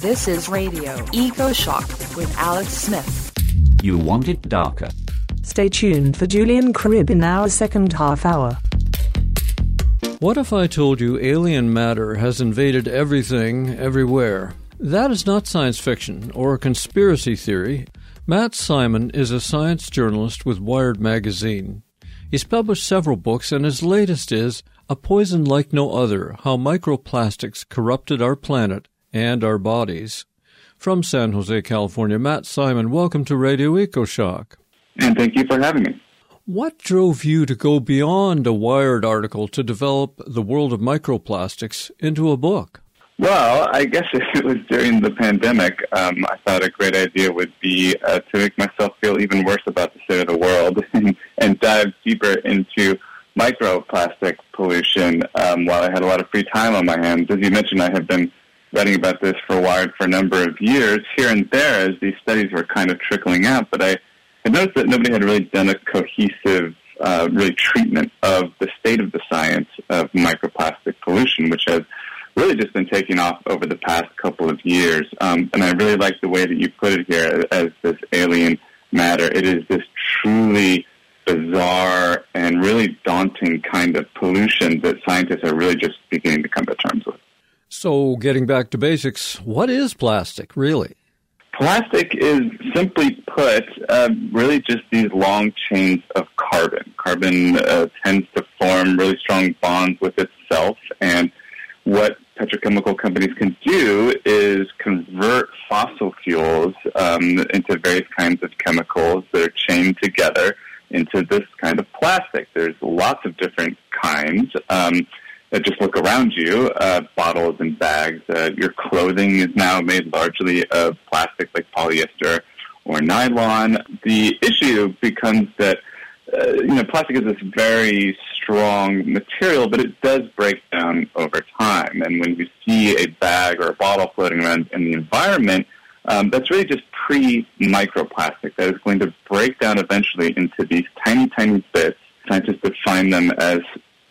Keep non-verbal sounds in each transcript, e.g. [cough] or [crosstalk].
This is Radio Eco Shock with Alex Smith. You want it darker. Stay tuned for Julian Cribb in our second half hour. What if I told you alien matter has invaded everything, everywhere? That is not science fiction or a conspiracy theory. Matt Simon is a science journalist with Wired magazine. He's published several books, and his latest is A Poison Like No Other How Microplastics Corrupted Our Planet and Our Bodies. From San Jose, California, Matt Simon, welcome to Radio EcoShock. And thank you for having me. What drove you to go beyond a Wired article to develop the world of microplastics into a book? Well, I guess if [laughs] it was during the pandemic, um, I thought a great idea would be uh, to make myself feel even worse about the state of the world [laughs] and, and dive deeper into microplastic pollution um, while I had a lot of free time on my hands. As you mentioned, I have been writing about this for Wired for a number of years, here and there, as these studies were kind of trickling out. But I I noticed that nobody had really done a cohesive, uh, really treatment of the state of the science of microplastic pollution, which has really just been taking off over the past couple of years. Um, and I really like the way that you put it here as this alien matter. It is this truly bizarre and really daunting kind of pollution that scientists are really just beginning to come to terms with. So, getting back to basics, what is plastic really? Plastic is simply put uh, really just these long chains of carbon. Carbon uh, tends to form really strong bonds with itself, and what petrochemical companies can do is convert fossil fuels um, into various kinds of chemicals that are chained together into this kind of plastic. There's lots of different kinds. Um, uh, just look around you, uh, bottles and bags. Uh, your clothing is now made largely of plastic like polyester or nylon. The issue becomes that uh, you know plastic is this very strong material, but it does break down over time. And when you see a bag or a bottle floating around in the environment, um, that's really just pre-microplastic that is going to break down eventually into these tiny, tiny bits. Scientists define them as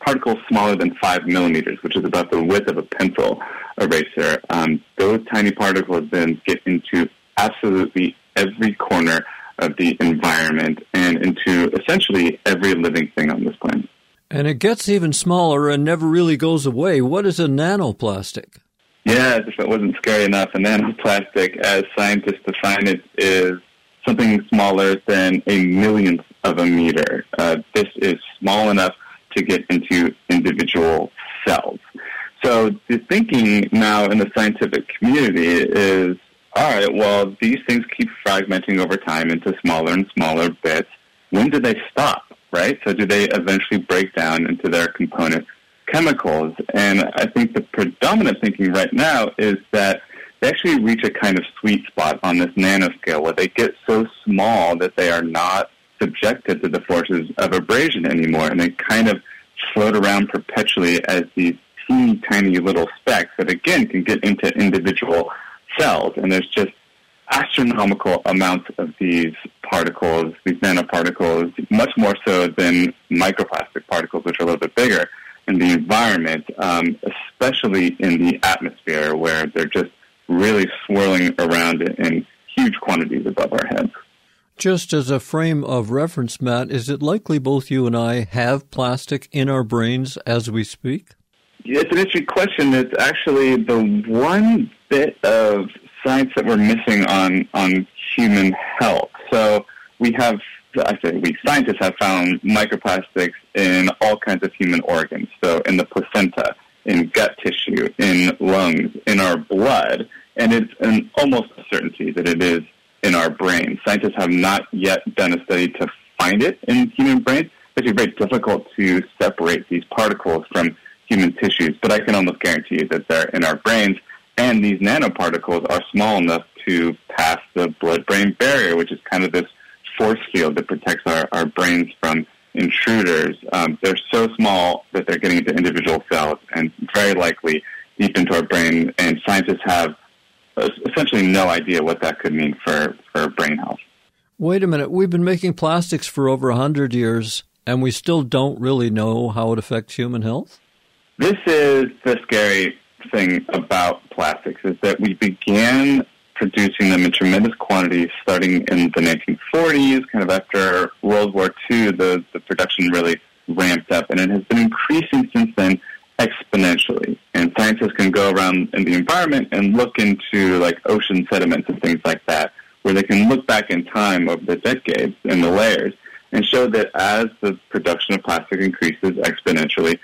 particles smaller than five millimeters, which is about the width of a pencil eraser. Um, those tiny particles then get into absolutely every corner of the environment and into essentially every living thing on this planet. And it gets even smaller and never really goes away. What is a nanoplastic? Yeah, if it wasn't scary enough, a nanoplastic, as scientists define it, is something smaller than a millionth of a meter. Uh, this is small enough to get into individual cells. So the thinking now in the scientific community is, all right, well, these things keep fragmenting over time into smaller and smaller bits. When do they stop, right? So do they eventually break down into their component chemicals? And I think the predominant thinking right now is that they actually reach a kind of sweet spot on this nanoscale where they get so small that they are not subjected to the forces of abrasion anymore, and they kind of float around perpetually as these teeny tiny little specks that again can get into individual cells. And there's just astronomical amounts of these particles, these nanoparticles, much more so than microplastic particles, which are a little bit bigger in the environment, um, especially in the atmosphere where they're just really swirling around in huge quantities above our heads. Just as a frame of reference, Matt, is it likely both you and I have plastic in our brains as we speak? It's an interesting question. It's actually the one bit of science that we're missing on, on human health. So we have, I say we scientists have found microplastics in all kinds of human organs. So in the placenta, in gut tissue, in lungs, in our blood. And it's an almost a certainty that it is in our brain. Scientists have not yet done a study to find it in human brains. It's very difficult to separate these particles from human tissues, but I can almost guarantee you that they're in our brains. And these nanoparticles are small enough to pass the blood-brain barrier, which is kind of this force field that protects our, our brains from intruders. Um, they're so small that they're getting into individual cells and very likely deep into our brain. And scientists have essentially no idea what that could mean for, for brain health. Wait a minute. We've been making plastics for over 100 years, and we still don't really know how it affects human health? This is the scary thing about plastics is that we began producing them in tremendous quantities starting in the 1940s, kind of after World War II, the, the production really ramped up, and it has been increasing since then exponentially. And scientists can go around in the environment and look into like ocean sediments and things like that, where they can look back in time over the decades and the layers and show that as the production of plastic increases exponentially,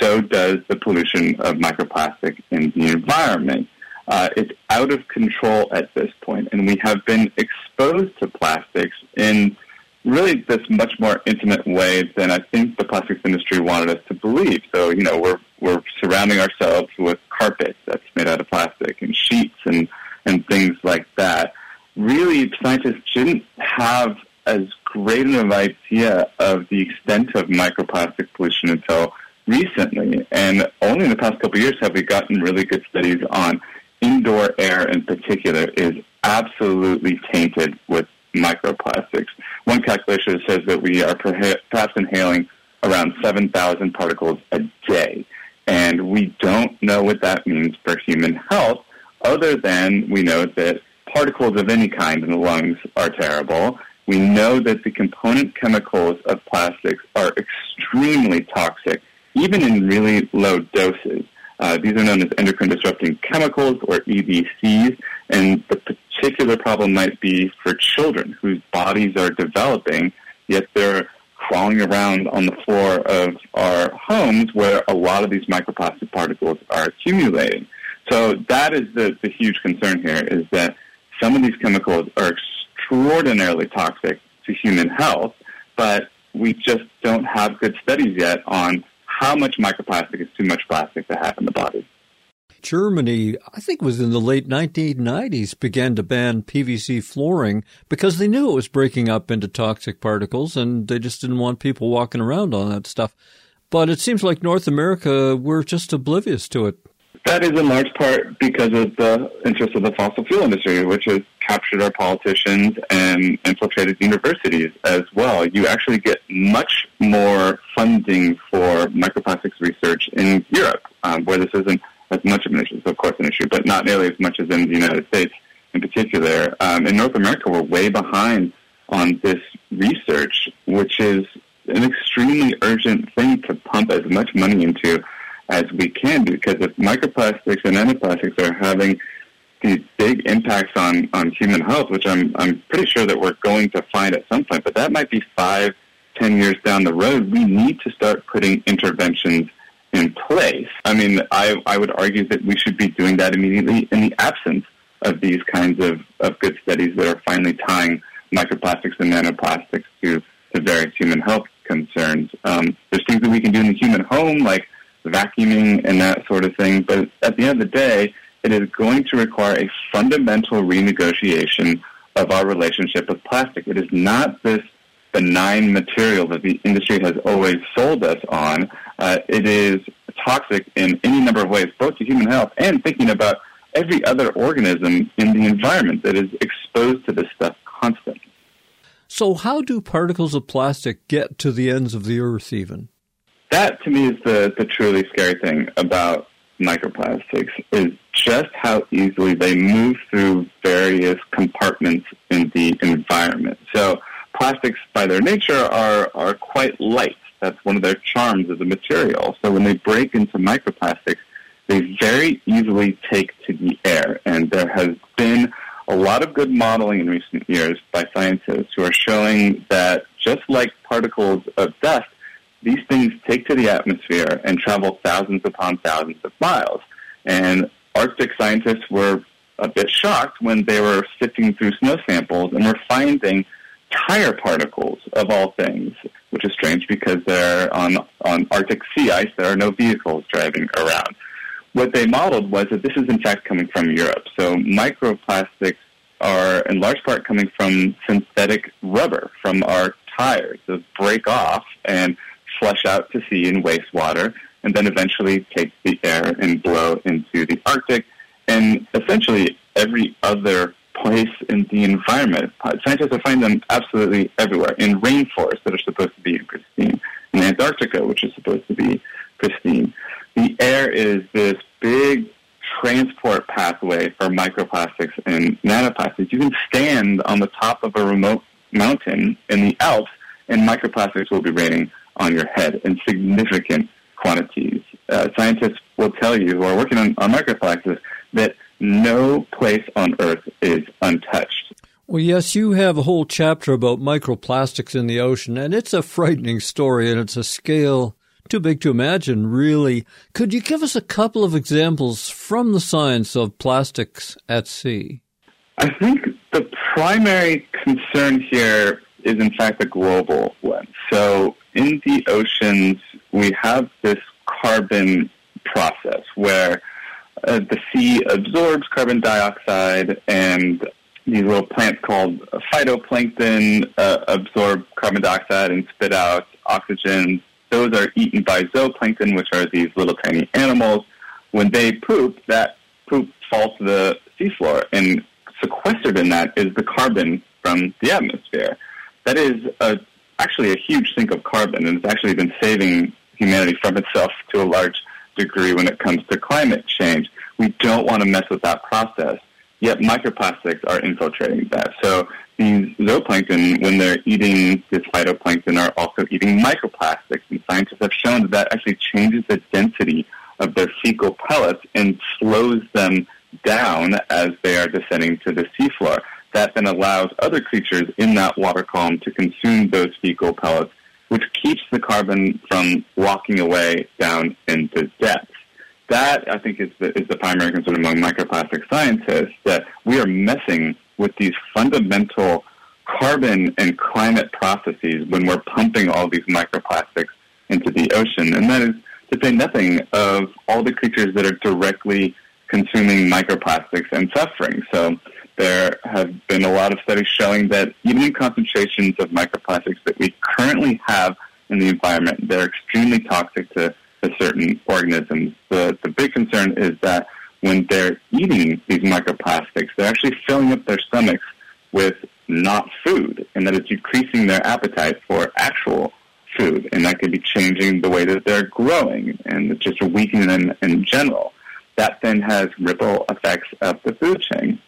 so does the pollution of microplastic in the environment. Uh, it's out of control at this point, and we have been exposed to plastics in really this much more intimate way than I think the plastics industry wanted us to believe. So, you know, we're we're surrounding ourselves with carpet that's made out of plastic and sheets and and things like that. Really, scientists didn't have as great an idea of the extent of microplastic pollution until recently, and only in the past couple of years have we gotten really good studies on indoor air in particular is absolutely tainted with microplastics. One calculation says that we are perhaps inhaling around 7,000 particles a day. And we don't know what that means for human health, other than we know that particles of any kind in the lungs are terrible. We know that the component chemicals of plastics are extremely toxic, even in really low doses. Uh, these are known as endocrine disrupting chemicals, or EDCs, and the particular problem might be for children whose bodies are developing, yet they're crawling around on the floor of our homes where a lot of these microplastic particles are accumulating. So that is the, the huge concern here is that some of these chemicals are extraordinarily toxic to human health, but we just don't have good studies yet on how much microplastic is too much plastic to have in the body. Germany, I think it was in the late 1990s, began to ban PVC flooring because they knew it was breaking up into toxic particles and they just didn't want people walking around on that stuff. But it seems like North America, we're just oblivious to it. That is in large part because of the interest of the fossil fuel industry, which has captured our politicians and infiltrated universities as well. You actually get much more funding for microplastics research in Europe, um, where this isn't as much of an issue. It's of course an issue, but not nearly as much as in the United States in particular. Um, in North America, we're way behind on this research, which is an extremely urgent thing to pump as much money into as we can because if microplastics and nanoplastics are having these big impacts on, on human health, which I'm I'm pretty sure that we're going to find at some point, but that might be five, ten years down the road. We need to start putting interventions in place. I mean, I I would argue that we should be doing that immediately in the absence of these kinds of, of good studies that are finally tying microplastics and nanoplastics to, various human health concerns. Um, there's things that we can do in the human home, like vacuuming and that sort of thing. But at the end of the day, it is going to require a fundamental renegotiation of our relationship with plastic. It is not this benign material that the industry has always sold us on. Uh, it is toxic in any number of ways, both to human health and thinking about every other organism in the environment that is exposed to this stuff constantly. So, how do particles of plastic get to the ends of the earth, even? that to me is the, the truly scary thing about microplastics is just how easily they move through various compartments in the environment. So plastics by their nature are, are quite light. That's one of their charms as a material. So when they break into microplastics, they very easily take to the air. And there has been a lot of good modeling in recent years by scientists who are showing that just like particles of dust, these things take to the atmosphere and travel thousands upon thousands of miles. And Arctic scientists were a bit shocked when they were sifting through snow samples and were finding tire particles of all things, which is strange because they're on, on Arctic sea ice. There are no vehicles driving around. What they modeled was that this is in fact coming from Europe. So microplastics are in large part coming from synthetic rubber from our tires that break off and flush out to sea in wastewater, and then eventually take the air and blow into the Arctic, and essentially every other place in the environment. Scientists are finding them absolutely everywhere in rainforests that are supposed to be pristine, in Antarctica, which is supposed to be pristine. The air is this big transport pathway for microplastics and nanoplastics. You can stand on the top of a remote mountain in the Alps, and microplastics will be raining on your head in significant quantities. Uh, scientists will tell you who are working on, on microplastics that no place on Earth is untouched. Well, yes, you have a whole chapter about microplastics in the ocean, and it's a frightening story, and it's a scale too big to imagine, really. Could you give us a couple of examples from the science of plastics at sea? I think the primary concern here is, in fact, a global one. So, in the oceans, we have this carbon process where uh, the sea absorbs carbon dioxide and these little plants called phytoplankton uh, absorb carbon dioxide and spit out oxygen. Those are eaten by zooplankton, which are these little tiny animals. When they poop, that poop falls to the seafloor, and sequestered in that is the carbon from the atmosphere. That is a, actually a huge sink of carbon, and it's actually been saving humanity from itself to a large degree when it comes to climate change. We don't want to mess with that process. Yet microplastics are infiltrating that. So these zooplankton, when they're eating this phytoplankton, are also eating microplastics. And scientists have shown that that actually changes the density of their fecal pellets and slows them down as they are descending to the seafloor. That then allows other creatures in that water column to consume those fecal pellets, which keeps the carbon from walking away down into depth that I think is the, is the primary concern among microplastic scientists that we are messing with these fundamental carbon and climate processes when we're pumping all these microplastics into the ocean. And that is to say nothing of all the creatures that are directly consuming microplastics and suffering. So there have been a lot of studies showing that even in concentrations of microplastics that we currently have in the environment, they're extremely toxic to to certain organisms. The, the big concern is that when they're eating these microplastics, they're actually filling up their stomachs with not food, and that it's decreasing their appetite for actual food, and that could be changing the way that they're growing, and just weakening them in general. That then has ripple effects up the food chain.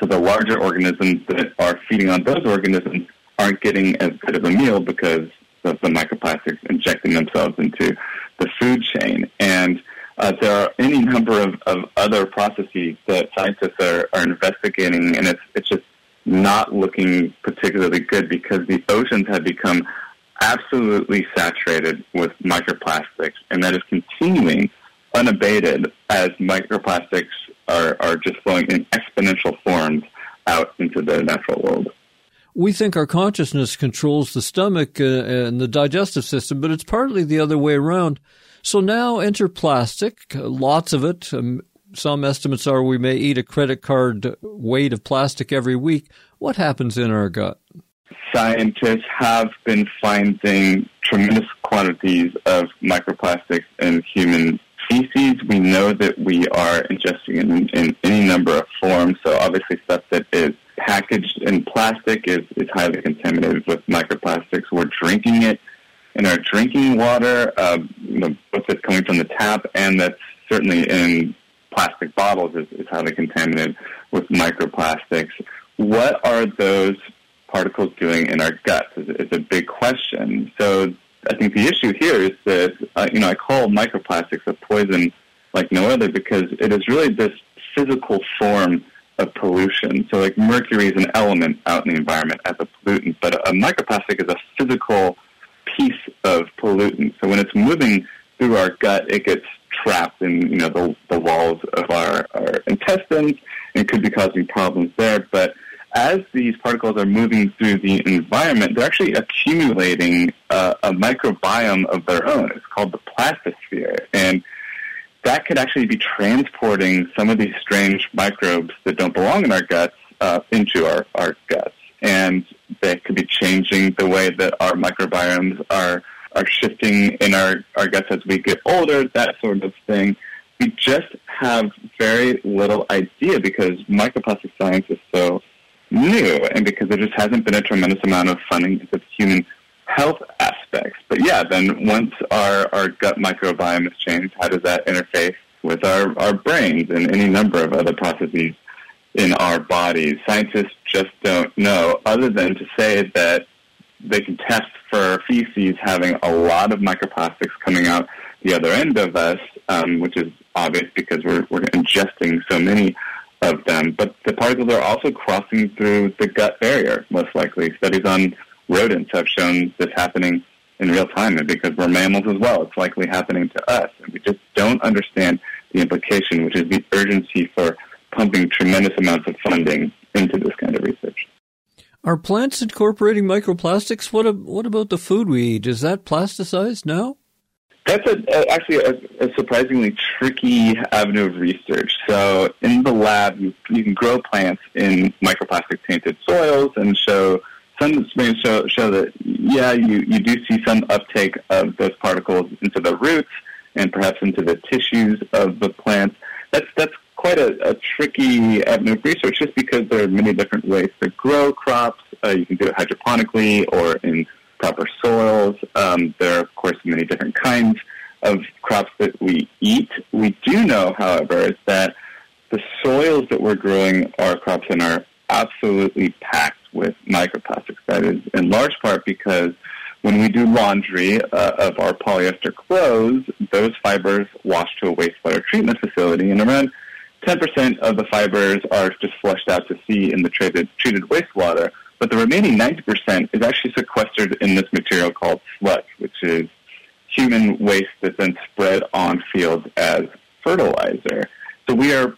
So the larger organisms that are feeding on those organisms aren't getting as good of a meal because of the microplastics injecting themselves into the food chain. And uh, there are any number of, of other processes that scientists are, are investigating, and it's, it's just not looking particularly good because the oceans have become absolutely saturated with microplastics, and that is continuing unabated as microplastics are, are just flowing in exponential forms out into the natural world we think our consciousness controls the stomach uh, and the digestive system, but it's partly the other way around. So now enter plastic, uh, lots of it. Um, some estimates are we may eat a credit card weight of plastic every week. What happens in our gut? Scientists have been finding tremendous quantities of microplastics in human feces. We know that we are ingesting in, in any number of forms. So obviously stuff that is packaged in plastic is, is highly contaminated with microplastics. We're drinking it in our drinking water, uh, you know, both that's coming from the tap and that's certainly in plastic bottles is, is highly contaminated with microplastics. What are those particles doing in our guts is, is a big question. So I think the issue here is that, uh, you know, I call microplastics a poison like no other because it is really this physical form of pollution. So, like mercury is an element out in the environment as a pollutant, but a, microplastic is a physical piece of pollutant. So, when it's moving through our gut, it gets trapped in you know the, the walls of our, our intestines and could be causing problems there. But as these particles are moving through the environment, they're actually accumulating uh, a microbiome of their own. It's called the plastosphere, and that could actually be transporting some of these strange microbes that don't belong in our guts uh, into our, our guts. And that could be changing the way that our microbiomes are, are shifting in our, our guts as we get older, that sort of thing. We just have very little idea because microplastic science is so new and because there just hasn't been a tremendous amount of funding into human health aspects. But yeah, then once our, our gut microbiome is changed, how does that interface with our, our brains and any number of other processes in our bodies. Scientists just don't know, other than to say that they can test for feces having a lot of microplastics coming out the other end of us, um, which is obvious because we're, we're ingesting so many of them. But the particles are also crossing through the gut barrier, most likely. Studies on rodents have shown this happening in real time, and because we're mammals as well, it's likely happening to us. And we just don't understand the implication, which is the urgency for pumping tremendous amounts of funding into this kind of research. Are plants incorporating microplastics? What, what about the food we eat? Is that plasticized now? That's a, a, actually a, a, surprisingly tricky avenue of research. So in the lab, you, you can grow plants in microplastic tainted soils and show some experiments show, show that, yeah, you, you do see some uptake of those particles into the roots and perhaps into the tissues of the plants. That's, that's quite a, a tricky avenue of research just because there are many different ways to grow crops. Uh, you can do it hydroponically or in proper soils. Um, there are, of course, many different kinds of crops that we eat. We do know, however, is that the soils that we're growing our crops in are absolutely packed with microplastics. That is in large part because when we do laundry uh, of our polyester clothes, those fibers wash to a wastewater treatment facility, and around 10% of the fibers are just flushed out to sea in the treated, treated wastewater, but the remaining 90% is actually sequestered in this material called sludge, which is human waste that's then spread on fields as fertilizer. So we are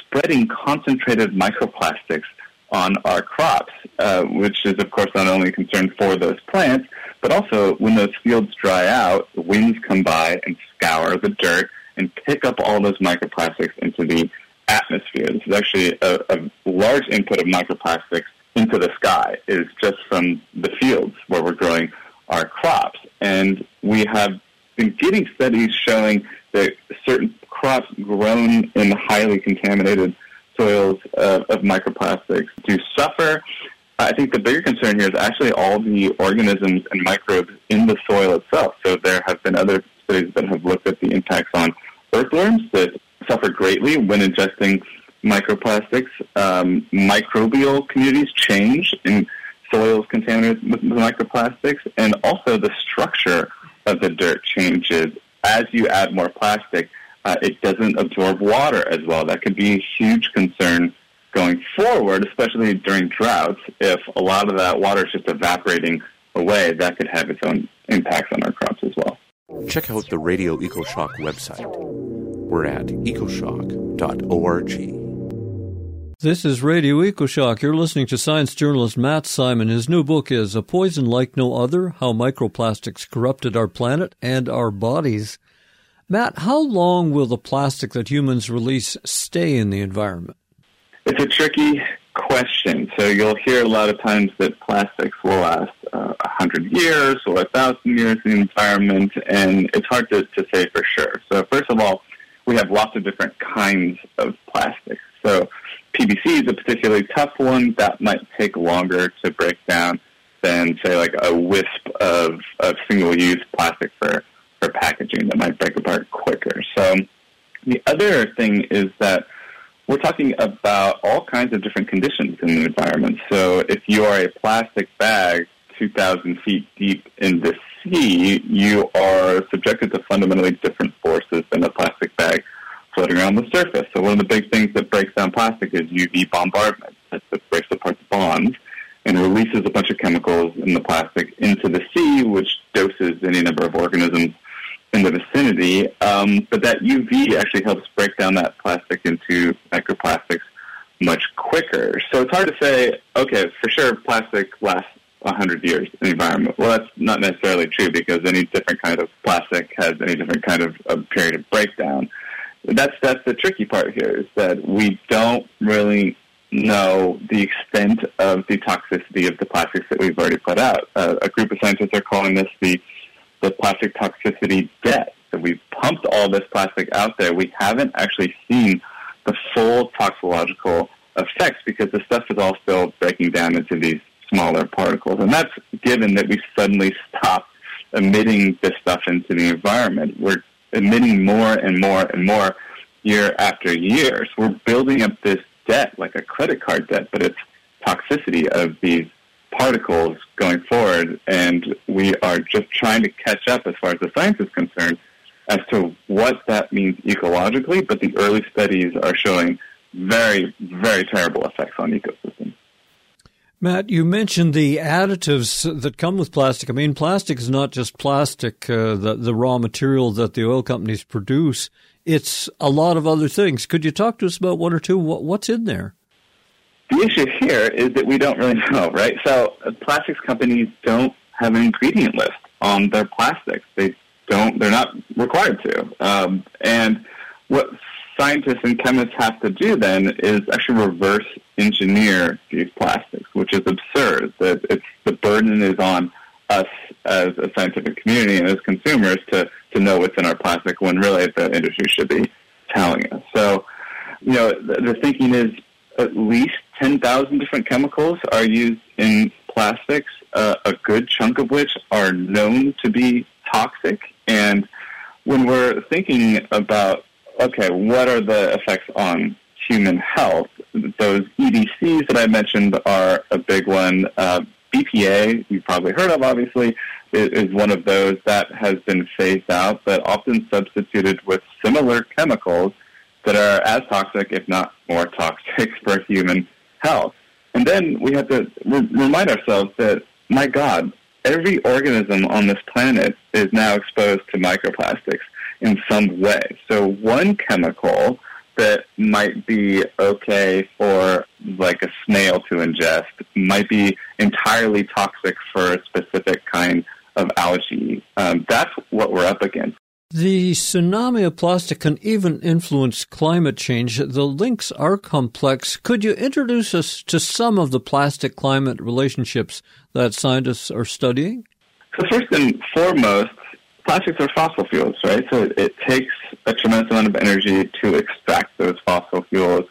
spreading concentrated microplastics on our crops, uh, which is, of course, not only a concern for those plants, but also when those fields dry out, the winds come by and scour the dirt and pick up all those microplastics into the atmosphere. This is actually a, a large input of microplastics into the sky is just from the fields where we're growing our crops. And we have been getting studies showing that certain crops grown in highly contaminated soils of, of microplastics do suffer. I think the bigger concern here is actually all the organisms and microbes in the soil itself. So there have been other studies that have looked at the impacts on earthworms that suffer greatly when ingesting microplastics. Um, microbial communities change in soils contaminated with microplastics, and also the structure of the dirt changes. As you add more plastic, uh, it doesn't absorb water as well. That could be a huge concern going forward, especially during droughts. If a lot of that water is just evaporating away, that could have its own impacts on our crops as well. Check out the Radio EcoShock website. We're at ecoshock.org. This is Radio EcoShock. You're listening to science journalist Matt Simon. His new book is A Poison Like No Other How Microplastics Corrupted Our Planet and Our Bodies. Matt, how long will the plastic that humans release stay in the environment? It's a tricky question. So you'll hear a lot of times that plastics will last uh, a uh, hundred years or a thousand years in the environment, and it's hard to, to say for sure. So first of all, we have lots of different kinds of plastics. So PVC is a particularly tough one that might take longer to break down than, say, like a wisp of, of single-use plastic for, for packaging that might break apart quicker. So the other thing is that we're talking about all kinds of different conditions in the environment. So if you are a plastic bag 2,000 feet deep in the sea, you are subjected to fundamentally different forces than a plastic bag floating around the surface. So one of the big things that breaks down plastic is UV bombardment. That breaks apart the bonds and releases a bunch of chemicals in the plastic into the sea, which doses any number of organisms in the vicinity. Um, but that UV actually helps break down that plastic into microplastics much quicker. So it's hard to say, okay, for sure plastic lasts 100 years in the environment. Well, that's not necessarily true because any different kind of plastic has any different kind of, of period of breakdown that's that's the tricky part here is that we don't really know the extent of the toxicity of the plastics that we've already put out. Uh, a group of scientists are calling this the the plastic toxicity debt. So we've pumped all this plastic out there. We haven't actually seen the full toxicological effects because the stuff is all still breaking down into these smaller particles. And that's given that we suddenly stop emitting this stuff into the environment. We're emitting more and more and more year after year. So we're building up this debt like a credit card debt, but it's toxicity of these particles going forward, and we are just trying to catch up as far as the science is concerned as to what that means ecologically, but the early studies are showing very, very terrible effects on ecosystems. Matt, you mentioned the additives that come with plastic. I mean, plastic is not just plastic, uh, the, the raw material that the oil companies produce. It's a lot of other things. Could you talk to us about one or two? What, what's in there? The issue here is that we don't really know, right? So, uh, plastics companies don't have an ingredient list on their plastics. They don't. They're not required to. Um, and what scientists and chemists have to do then is actually reverse engineer these plastics, which is absurd. That it's the burden is on us as a scientific community and as consumers to to know what's in our plastic when really the industry should be telling us. So, you know, the, the thinking is at least 10,000 different chemicals are used in plastics, uh, a good chunk of which are known to be toxic. And when we're thinking about, okay, what are the effects on human health, those EDCs that I mentioned are a big one. Uh, BPA, you've probably heard of, obviously, is, one of those that has been phased out, but often substituted with similar chemicals that are as toxic, if not more toxic, [laughs] for human health. And then we have to re- remind ourselves that, my God, every organism on this planet is now exposed to microplastics in some way. So one chemical that might be okay for like a snail to ingest might be entirely toxic for a specific kind of algae. Um, that's what we're up against. The tsunami of plastic can even influence climate change. The links are complex. Could you introduce us to some of the plastic climate relationships that scientists are studying? So, first and foremost, plastics are fossil fuels, right? So, it, takes a tremendous amount of energy to extract those fossil fuels.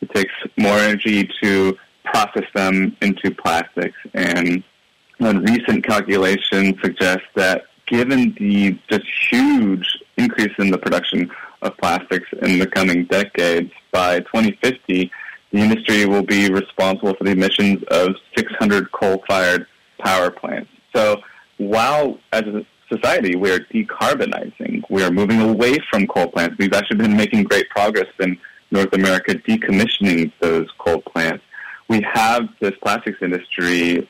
It takes more energy to process them into plastics. And recent calculation suggests that given the just huge increase in the production of plastics in the coming decades, by 2050, the industry will be responsible for the emissions of 600 coal-fired power plants. So while as a society we are decarbonizing, we are moving away from coal plants. We've actually been making great progress in North America decommissioning those coal plants. We have this plastics industry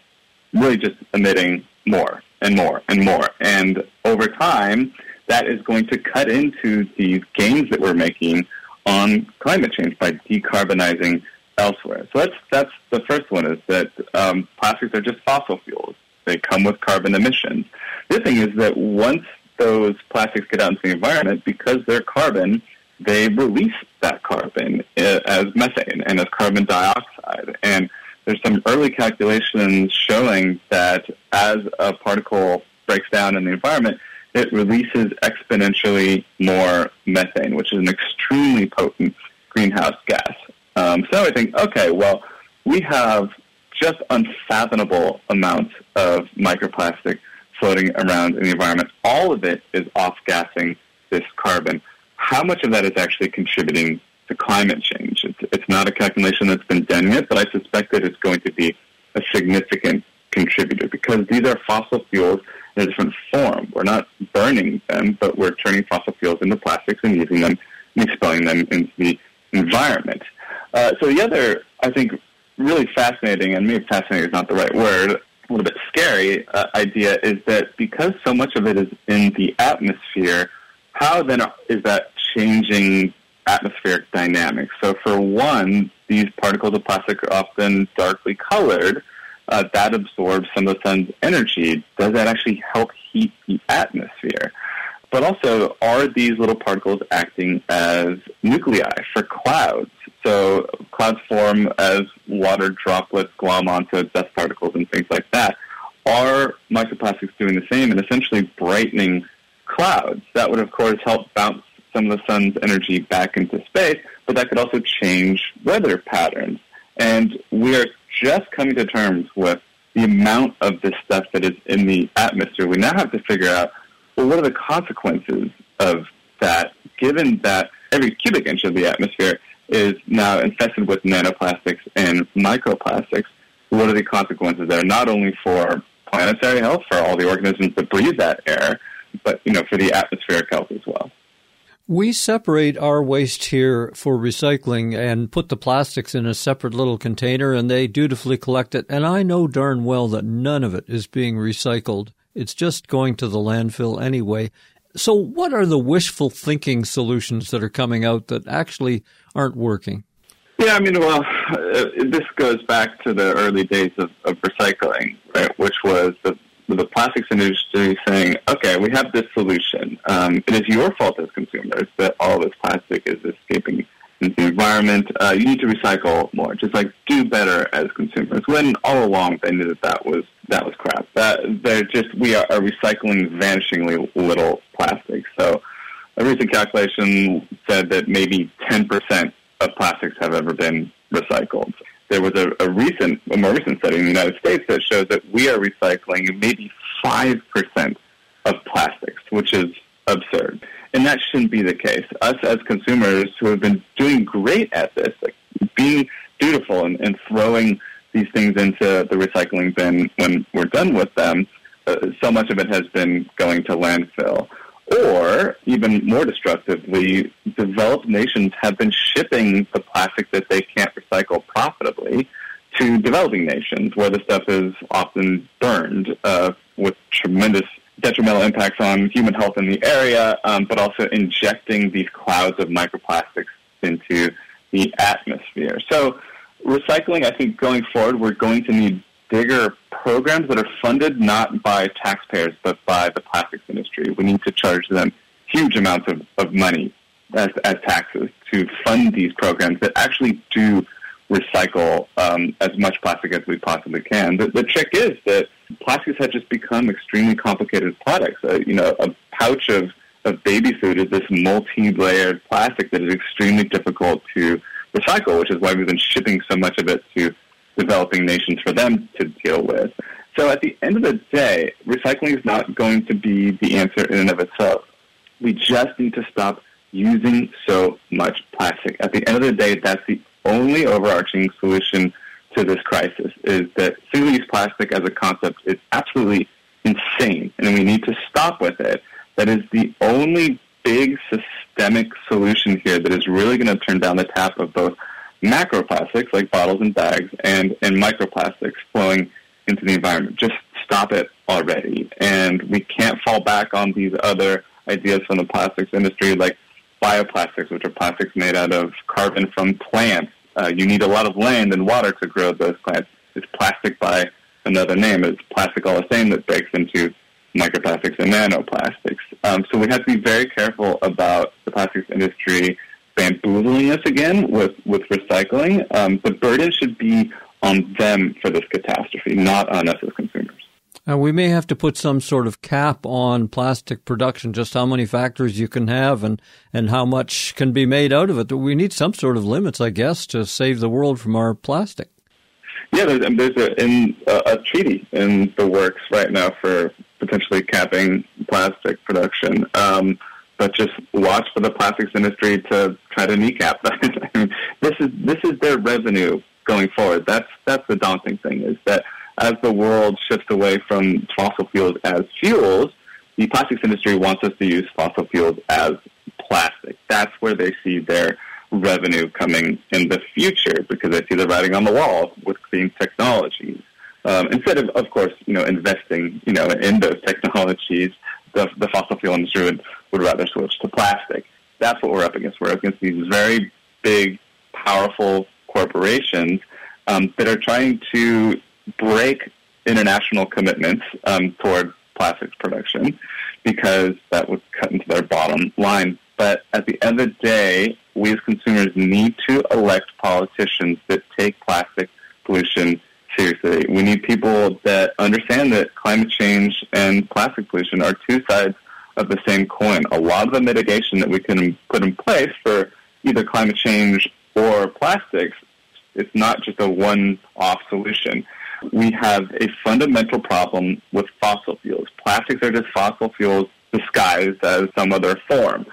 really just emitting more and more and more. And over time, that is going to cut into these gains that we're making on climate change by decarbonizing elsewhere. So that's that's the first one is that um, plastics are just fossil fuels. They come with carbon emissions. The thing is that once those plastics get out into the environment, because they're carbon, they release that carbon uh, as methane and as carbon dioxide. And there's some early calculations showing that as a particle breaks down in the environment, it releases exponentially more methane, which is an extremely potent greenhouse gas. Um, so I think, okay, well, we have just unfathomable amounts of microplastic floating around in the environment. All of it is off-gassing this carbon. How much of that is actually contributing to climate change. It's, it's not a calculation that's been done yet, but I suspect that it's going to be a significant contributor because these are fossil fuels in a different form. We're not burning them, but we're turning fossil fuels into plastics and using them and expelling them into the environment. Uh, so the other, I think, really fascinating, and maybe fascinating is not the right word, a little bit scary uh, idea is that because so much of it is in the atmosphere, how then is that changing atmospheric dynamics. So for one, these particles of plastic are often darkly colored. Uh, that absorbs some of the sun's energy. Does that actually help heat the atmosphere? But also, are these little particles acting as nuclei for clouds? So clouds form as water droplets glom onto dust particles and things like that. Are microplastics doing the same and essentially brightening clouds? That would, of course, help bounce some of the sun's energy back into space, but that could also change weather patterns. And we are just coming to terms with the amount of this stuff that is in the atmosphere. We now have to figure out, well, what are the consequences of that, given that every cubic inch of the atmosphere is now infested with nanoplastics and microplastics. What are the consequences there? Not only for planetary health, for all the organisms that breathe that air, but you know, for the atmospheric health as well. We separate our waste here for recycling and put the plastics in a separate little container and they dutifully collect it. And I know darn well that none of it is being recycled. It's just going to the landfill anyway. So, what are the wishful thinking solutions that are coming out that actually aren't working? Yeah, I mean, well, uh, this goes back to the early days of, of recycling, right? Which was the the plastics industry saying, okay, we have this solution. Um, it is your fault as consumers that all this plastic is escaping environment. Uh, you need to recycle more. Just like do better as consumers. When all along they knew that that was that was crap. That they're just we are, are recycling vanishingly little plastic. So a recent calculation said that maybe 10% of plastics have ever been recycled there was a, a recent, a more recent study in the United States that shows that we are recycling maybe five percent of plastics, which is absurd. And that shouldn't be the case. Us as consumers who have been doing great at this, like being dutiful and, and throwing these things into the recycling bin when we're done with them, uh, so much of it has been going to landfill. Or, even more destructively, developed nations have been shipping the plastic that they can't recycle profitably to developing nations, where the stuff is often burned uh, with tremendous detrimental impacts on human health in the area, um, but also injecting these clouds of microplastics into the atmosphere. So, recycling, I think going forward, we're going to need bigger programs that are funded not by taxpayers but by the plastics industry. We need to charge them huge amounts of, of money as, as taxes to fund these programs that actually do recycle um, as much plastic as we possibly can. The, the trick is that plastics have just become extremely complicated products. Uh, you know, a pouch of, of baby food is this multi-layered plastic that is extremely difficult to recycle, which is why we've been shipping so much of it to developing nations for them to deal with. So at the end of the day, recycling is not going to be the answer in and of itself. We just need to stop using so much plastic. At the end of the day, that's the only overarching solution to this crisis is that single-use plastic as a concept is absolutely insane, and we need to stop with it. That is the only big systemic solution here that is really going to turn down the tap of both macroplastics like bottles and bags and, and microplastics flowing into the environment. Just stop it already. And we can't fall back on these other ideas from the plastics industry like bioplastics, which are plastics made out of carbon from plants. Uh, you need a lot of land and water to grow those plants. It's plastic by another name. It's plastic all the same that breaks into microplastics and nanoplastics. Um, so we have to be very careful about the plastics industry bamboozling us again with, with recycling. Um, the burden should be on them for this catastrophe, not on us as consumers. Uh, we may have to put some sort of cap on plastic production, just how many factories you can have and, and how much can be made out of it. We need some sort of limits, I guess, to save the world from our plastic. Yeah, there's, there's a, in, uh, a treaty in the works right now for potentially capping plastic production. Um, but just watch for the plastics industry to try to kneecap that. [laughs] this is this is their revenue going forward. That's that's the daunting thing is that as the world shifts away from fossil fuels as fuels, the plastics industry wants us to use fossil fuels as plastic. That's where they see their revenue coming in the future because they see the writing on the wall with clean technologies. Um, instead of, of course, you know, investing, you know, in those [laughs] technologies, the, the fossil fuel industry would would rather switch to plastic. That's what we're up against. We're up against these very big, powerful corporations um, that are trying to break international commitments um, toward plastics production because that would cut into their bottom line. But at the end of the day, we as consumers need to elect politicians that take plastic pollution seriously. We need people that understand that climate change and plastic pollution are two sides of the same coin. A lot of the mitigation that we can put in place for either climate change or plastics, it's not just a one-off solution. We have a fundamental problem with fossil fuels. Plastics are just fossil fuels disguised as some other form.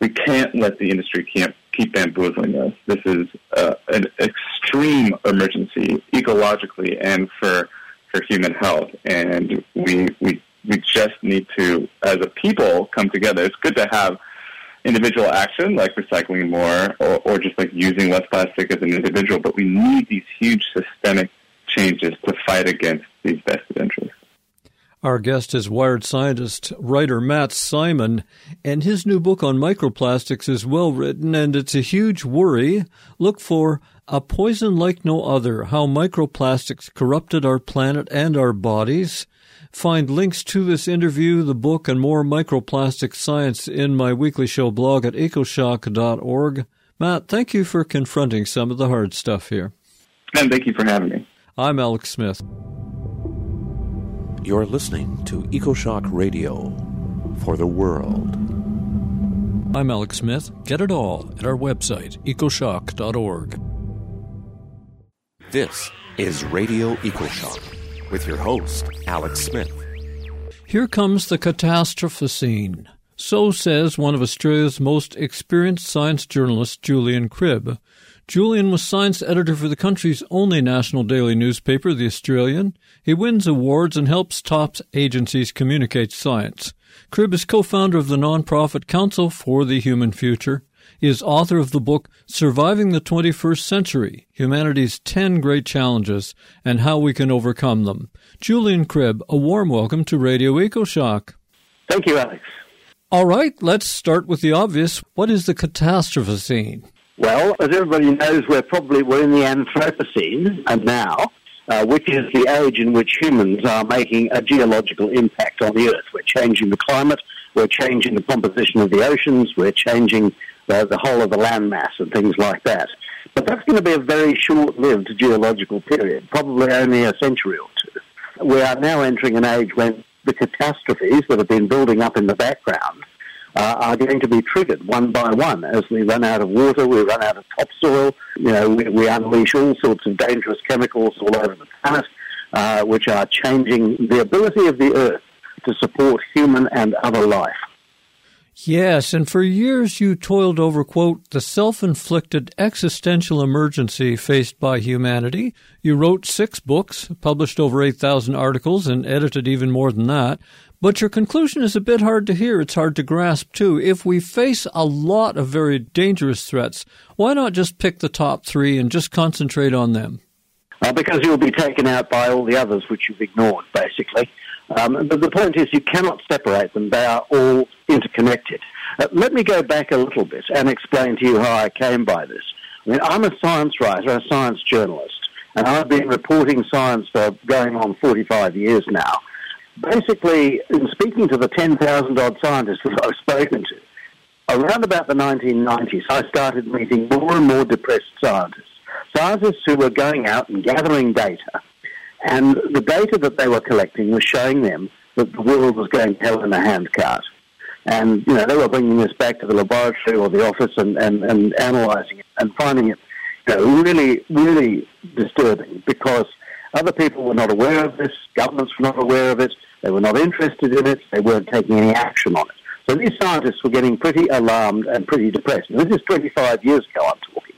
we can't let the industry keep, keep bamboozling us. This is uh, an extreme emergency ecologically and for for human health, and we we we just need to, as a people, come together. It's good to have individual action like recycling more or, or just like using less plastic as an individual, but we need these huge systemic changes to fight against these vested interests. Our guest is Wired scientist, writer Matt Simon, and his new book on microplastics is well written and it's a huge worry. Look for A Poison Like No Other How Microplastics Corrupted Our Planet and Our Bodies. Find links to this interview, the book, and more microplastic science in my weekly show blog at ecoshock.org. Matt, thank you for confronting some of the hard stuff here. And thank you for having me. I'm Alex Smith. You're listening to EcoShock Radio for the world. I'm Alex Smith. Get it all at our website, ecoshock.org. This is Radio EcoShock with your host, Alex Smith. Here comes the catastrophicene. So says one of Australia's most experienced science journalists, Julian Cribb. Julian was science editor for the country's only national daily newspaper, The Australian. He wins awards and helps top agencies communicate science. Cribb is co-founder of the nonprofit Council for the Human Future. He is author of the book Surviving the 21st Century, Humanity's 10 Great Challenges and How We Can Overcome Them. Julian Cribb, a warm welcome to Radio EcoShock. Thank you, Alex. All right, let's start with the obvious. What is the catastrophicene? Well, as everybody knows, we're probably we're in the Anthropocene and now, uh, which is the age in which humans are making a geological impact on the Earth. We're changing the climate, we're changing the composition of the oceans, we're changing the, the whole of the landmass and things like that. But that's going to be a very short-lived geological period, probably only a century or two. We are now entering an age when the catastrophes that have been building up in the background uh, are going to be triggered one by one as we run out of water, we run out of topsoil, you know, we, we unleash all sorts of dangerous chemicals all over the planet, uh, which are changing the ability of the earth to support human and other life. Yes, and for years you toiled over, quote, the self inflicted existential emergency faced by humanity. You wrote six books, published over 8,000 articles, and edited even more than that. But your conclusion is a bit hard to hear. It's hard to grasp, too. If we face a lot of very dangerous threats, why not just pick the top three and just concentrate on them? Because you'll be taken out by all the others which you've ignored, basically. Um, but the point is, you cannot separate them. They are all interconnected. Uh, let me go back a little bit and explain to you how I came by this. I mean, I'm a science writer, a science journalist, and I've been reporting science for going on 45 years now. Basically, in speaking to the 10,000 odd scientists that I've spoken to, around about the 1990s, I started meeting more and more depressed scientists. Scientists who were going out and gathering data and the data that they were collecting was showing them that the world was going hell in a handcart. And, you know, they were bringing this back to the laboratory or the office and, and, and analysing it and finding it you know, really, really disturbing because other people were not aware of this, governments were not aware of it, they were not interested in it, they weren't taking any action on it. So these scientists were getting pretty alarmed and pretty depressed. And this is 25 years ago I'm talking.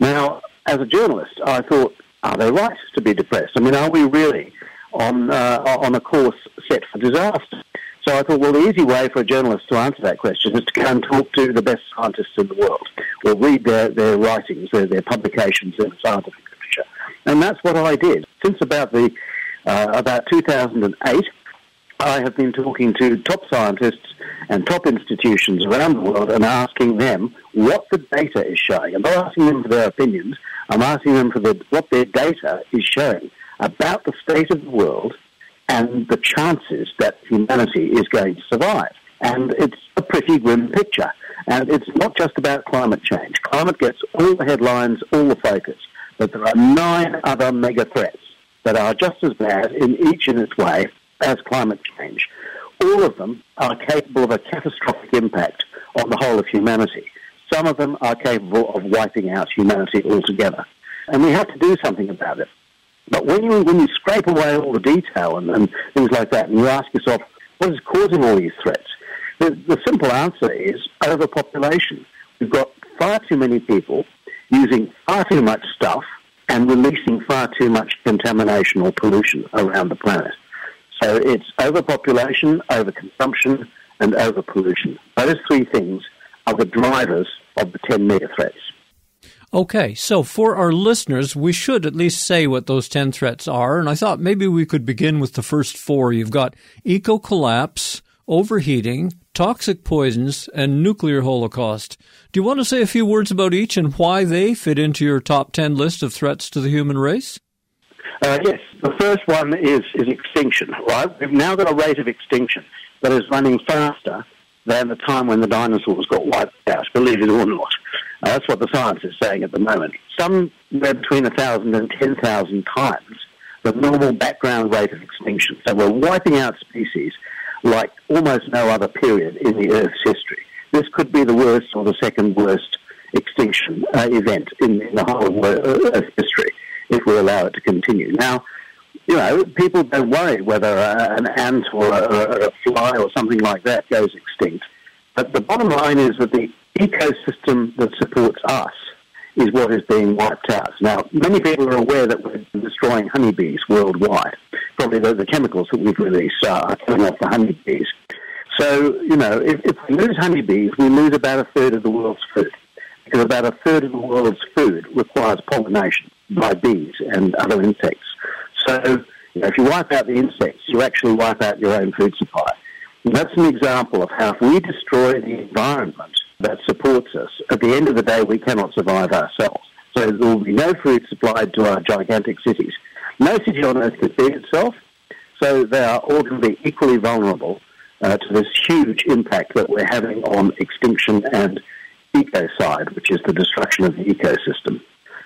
Now, as a journalist, I thought, are they right to be depressed? I mean, are we really on uh, on a course set for disaster? So I thought, well, the easy way for a journalist to answer that question is to go and talk to the best scientists in the world, or read their, their writings, their, their publications in scientific literature. And that's what I did. Since about the uh, about 2008, I have been talking to top scientists and top institutions around the world and asking them what the data is showing. I'm not asking them for their opinions. I'm asking them for the, what their data is showing about the state of the world and the chances that humanity is going to survive. And it's a pretty grim picture. And it's not just about climate change. Climate gets all the headlines, all the focus. But there are nine other mega threats that are just as bad in each in its way as climate change. All of them are capable of a catastrophic impact on the whole of humanity. Some of them are capable of wiping out humanity altogether. And we have to do something about it. But when you, when you scrape away all the detail and, and things like that, and you ask yourself, what is causing all these threats? The, the simple answer is overpopulation. We've got far too many people using far too much stuff and releasing far too much contamination or pollution around the planet. So it's overpopulation, overconsumption, and overpollution. Those three things are the drivers of the 10 mega threats. Okay, so for our listeners, we should at least say what those 10 threats are. And I thought maybe we could begin with the first four. You've got eco collapse, overheating, toxic poisons, and nuclear holocaust. Do you want to say a few words about each and why they fit into your top 10 list of threats to the human race? Uh, yes, the first one is, is extinction, right? We've now got a rate of extinction that is running faster than the time when the dinosaurs got wiped out, believe it or not. Uh, that's what the science is saying at the moment. Somewhere between 1,000 and 10,000 times the normal background rate of extinction. So we're wiping out species like almost no other period in the Earth's history. This could be the worst or the second worst extinction uh, event in, in, the whole of Earth's history if we allow it to continue. Now, you know, people don't worry whether uh, an ant or a, a fly or something like that goes extinct. But the bottom line is that the ecosystem that supports us is what is being wiped out. Now, many people are aware that we're destroying honeybees worldwide. Probably the, the chemicals that we've released are killing off the honeybees. So, you know, if, if we lose honeybees, we lose about a third of the world's food. Because about a third of the world's food requires pollination by bees and other insects. So, you know, if you wipe out the insects, you actually wipe out your own food supply. And that's an example of how if we destroy the environment that supports us, at the end of the day, we cannot survive ourselves. So there will be no food supplied to our gigantic cities. No city on earth can feed itself, so they are all going to be equally vulnerable uh, to this huge impact that we're having on extinction and ecocide, which is the destruction of the ecosystem.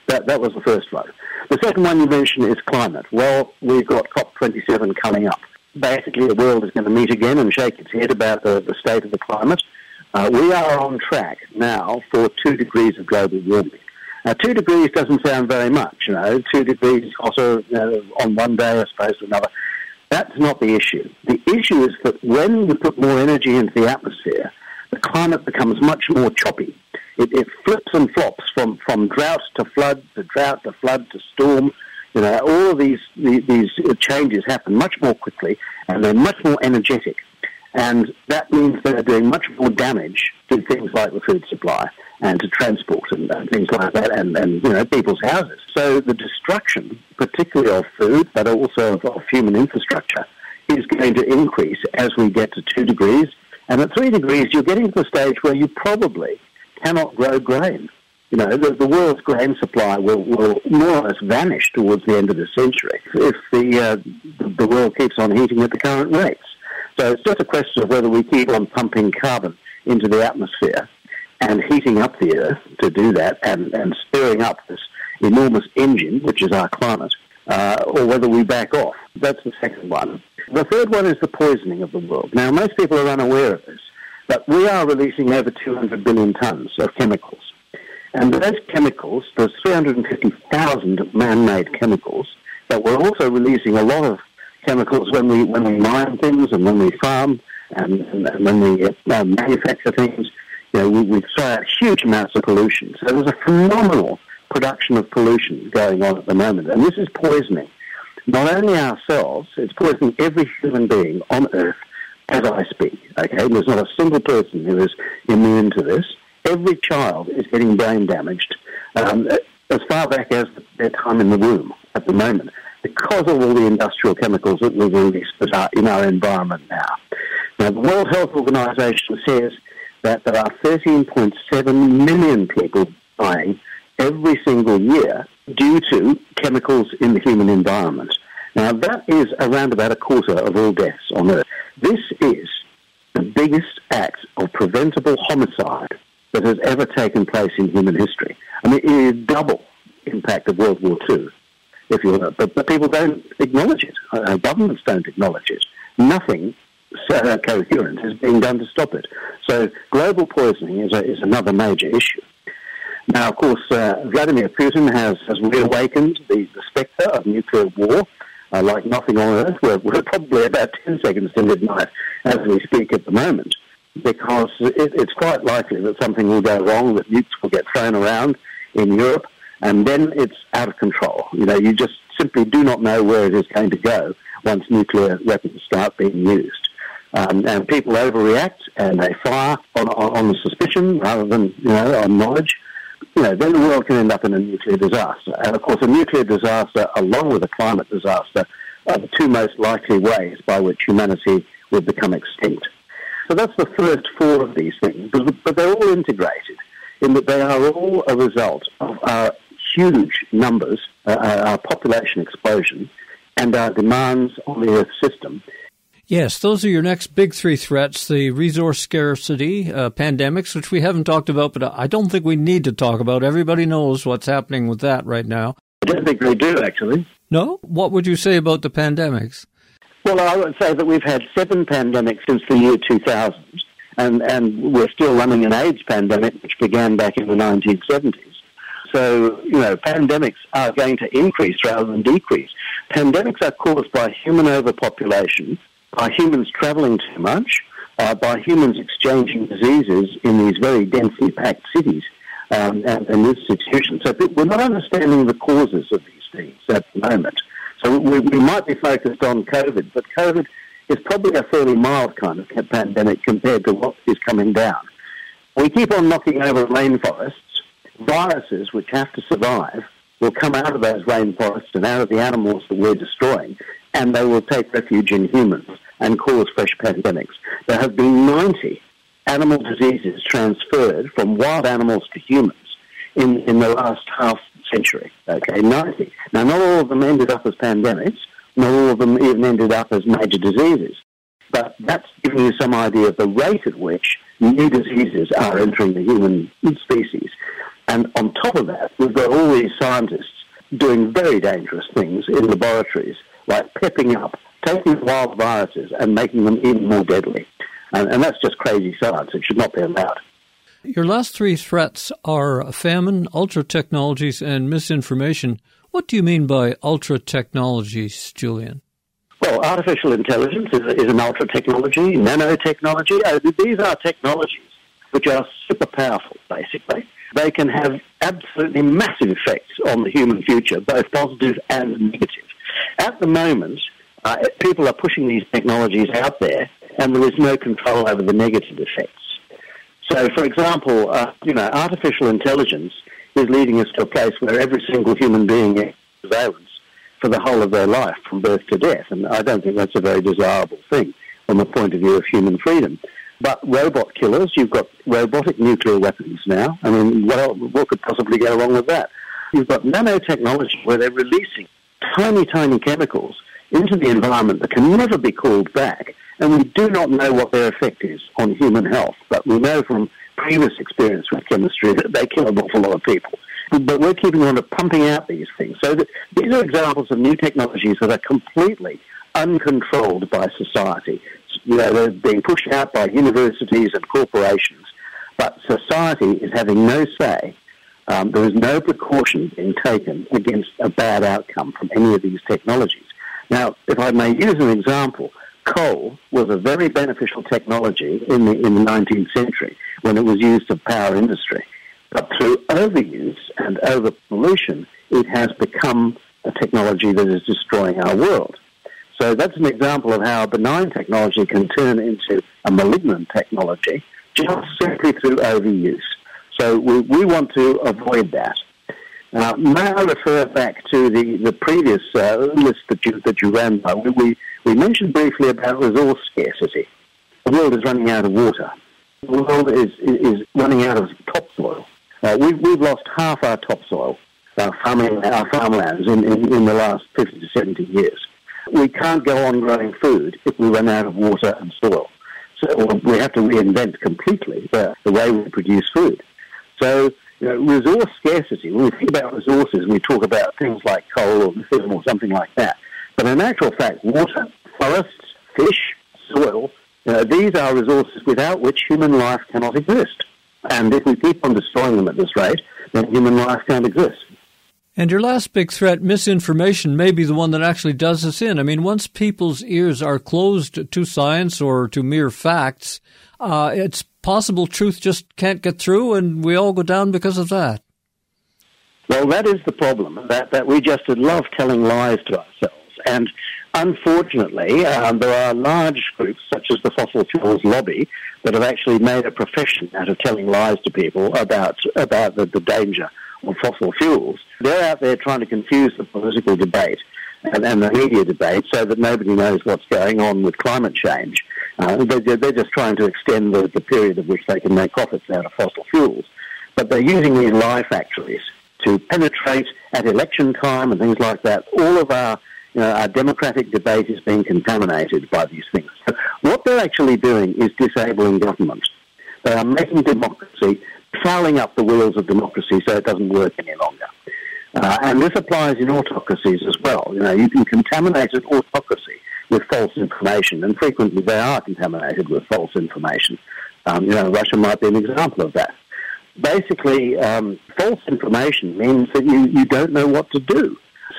That, that was the first one. The second one you mentioned is climate. Well, we've got COP27 coming up. Basically, the world is going to meet again and shake its head about the, the state of the climate. Uh, we are on track now for two degrees of global warming. Now, two degrees doesn't sound very much, you know, two degrees know, on one day as opposed to another. That's not the issue. The issue is that when you put more energy into the atmosphere, the climate becomes much more choppy. It, it flips and flops from, from drought to flood to drought to flood to storm. You know, all of these, these changes happen much more quickly and they're much more energetic. And that means they're doing much more damage to things like the food supply and to transport and, and things like that and, and, you know, people's houses. So the destruction, particularly of food, but also of, of human infrastructure, is going to increase as we get to two degrees. And at three degrees, you're getting to the stage where you probably cannot grow grain. You know, the, the world's grain supply will, will more or less vanish towards the end of the century if the, uh, the world keeps on heating at the current rates. So it's just a question of whether we keep on pumping carbon into the atmosphere and heating up the earth to do that and, and stirring up this enormous engine, which is our climate, uh, or whether we back off. That's the second one. The third one is the poisoning of the world. Now, most people are unaware of this, but we are releasing over 200 billion tons of chemicals. And those chemicals, those 350,000 man-made chemicals, but we're also releasing a lot of chemicals when we when we mine things and when we farm and, and, and when we uh, manufacture things. You know, we, we throw out huge amounts of pollution. So there's a phenomenal production of pollution going on at the moment, and this is poisoning not only ourselves, it's poisoning every human being on Earth as I speak. Okay, there's not a single person who is immune to this. Every child is getting brain damaged um, as far back as their time in the womb at the moment because of all the industrial chemicals that we've released that are in our environment now. Now, the World Health Organization says that there are 13.7 million people dying every single year due to chemicals in the human environment. Now, that is around about a quarter of all deaths on Earth. This is the biggest act of preventable homicide that has ever taken place in human history. I mean, it is double impact of World War II, if you will. But, but people don't acknowledge it. Uh, governments don't acknowledge it. Nothing uh, coherent is being done to stop it. So global poisoning is, a, is another major issue. Now, of course, uh, Vladimir Putin has, has reawakened the, the spectre of nuclear war uh, like nothing on earth. We're, we're, probably about 10 seconds to midnight as we speak at the moment. because it, it's quite likely that something will go wrong, that nukes will get thrown around in Europe, and then it's out of control. You know, you just simply do not know where it is going to go once nuclear weapons start being used. Um, and people overreact and they fire on, on, on suspicion rather than, you know, on knowledge. You know, then the world can end up in a nuclear disaster. And of course, a nuclear disaster, along with a climate disaster, are the two most likely ways by which humanity will become extinct. So that's the first four of these things, but, but they're all integrated in that they are all a result of our huge numbers, uh, our population explosion, and our demands on the Earth system. Yes, those are your next big three threats the resource scarcity, uh, pandemics, which we haven't talked about, but I don't think we need to talk about. Everybody knows what's happening with that right now. I don't think we do, actually. No? What would you say about the pandemics? Well, I would say that we've had seven pandemics since the year 2000, and, and we're still running an AIDS pandemic, which began back in the 1970s. So, you know, pandemics are going to increase rather than decrease. Pandemics are caused by human overpopulation, by humans traveling too much, uh, by humans exchanging diseases in these very densely packed cities um, and, and, institutions. So we're not understanding the causes of these things at the moment. So we, we might be focused on COVID, but COVID is probably a fairly mild kind of pandemic compared to what is coming down. We keep on knocking over rainforests. Viruses, which have to survive, will come out of those rainforests and out of the animals that we're destroying, and they will take refuge in humans and cause fresh pandemics. There have been 90 animal diseases transferred from wild animals to humans in, in the last half century. Okay, 90. Now, not all of them ended up as pandemics. Not all of them even ended up as major diseases. But that's giving you some idea of the rate at which new diseases are entering the human species. And on top of that, we've got all these scientists doing very dangerous things in laboratories, like pepping up, taking wild viruses and making them even more deadly. And, and that's just crazy science. It should not be allowed. Your last three threats are famine, ultra technologies, and misinformation. What do you mean by ultra technologies, Julian? Well, artificial intelligence is, is an ultra technology, nanotechnology. Uh, these are technologies which are super powerful, basically. They can have absolutely massive effects on the human future, both positive and negative. At the moment, uh, people are pushing these technologies out there, and there is no control over the negative effects. So, for example, uh, you know, artificial intelligence is leading us to a place where every single human being is surveillance for the whole of their life, from birth to death, and I don't think that's a very desirable thing from the point of view of human freedom. But robot killers, you've got robotic nuclear weapons now. I mean, what, what could possibly go wrong with that? You've got nanotechnology where they're releasing tiny, tiny chemicals into the environment that can never be called back and we do not know what their effect is on human health, but we know from previous experience with chemistry that they kill an awful lot of people. But we're keeping on pumping out these things. So these are examples of new technologies that are completely uncontrolled by society. You know, they're being pushed out by universities and corporations, but society is having no say. Um, there is no precaution being taken against a bad outcome from any of these technologies. Now, if I may use an example, coal was a very beneficial technology in the, in the 19th century when it was used to power industry. But through overuse and over pollution, it has become a technology that is destroying our world. So that's an example of how a benign technology can turn into a malignant technology just simply through overuse. So we, we want to avoid that. Uh, may I refer back to the, the previous uh, list that you, that you ran by? We, we mentioned briefly about resource scarcity. The world is running out of water. The world is, is running out of topsoil. Uh, we've, we've lost half our topsoil, our, farming, our farmlands, in, in, in the last 50 to 70 years. We can't go on growing food if we run out of water and soil. So we have to reinvent completely the, the way we produce food. So you know, resource scarcity, when we think about resources, we talk about things like coal or lithium or something like that. But in actual fact, water, forests, fish, soil, uh, these are resources without which human life cannot exist. And if we keep on destroying them at this rate, then human life can't exist. And your last big threat, misinformation, may be the one that actually does us in. I mean, once people's ears are closed to science or to mere facts, uh, it's possible truth just can't get through, and we all go down because of that. Well, that is the problem, that, that we just love telling lies to ourselves. And unfortunately, um, there are large groups, such as the fossil fuels lobby, that have actually made a profession out of telling lies to people about, about the, the danger of fossil fuels. They're out there trying to confuse the political debate and, and the media debate so that nobody knows what's going on with climate change. Uh, they're, they're, just trying to extend the, the period of which they can make profits out of fossil fuels. But they're using these lie factories to penetrate at election time and things like that. All of our, you know, our democratic debate is being contaminated by these things. So what they're actually doing is disabling government. They are making democracy, fouling up the wheels of democracy so it doesn't work any longer. Uh, and this applies in autocracies as well. You know, you can contaminate an autocracy with false information, and frequently they are contaminated with false information. Um, you know, Russia might be an example of that. Basically, um, false information means that you, you don't know what to do.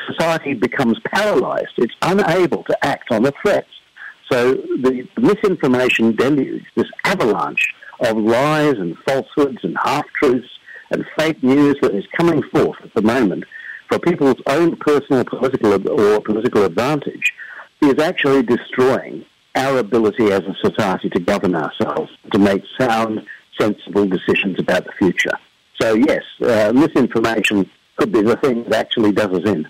Society becomes paralyzed. It's unable to act on the threats. So the misinformation deluge, this avalanche of lies and falsehoods and half-truths and fake news that is coming forth at the moment for people's own personal political or political advantage is actually destroying our ability as a society to govern ourselves, to make sound, sensible decisions about the future. So yes, uh, misinformation could be the thing that actually does us in.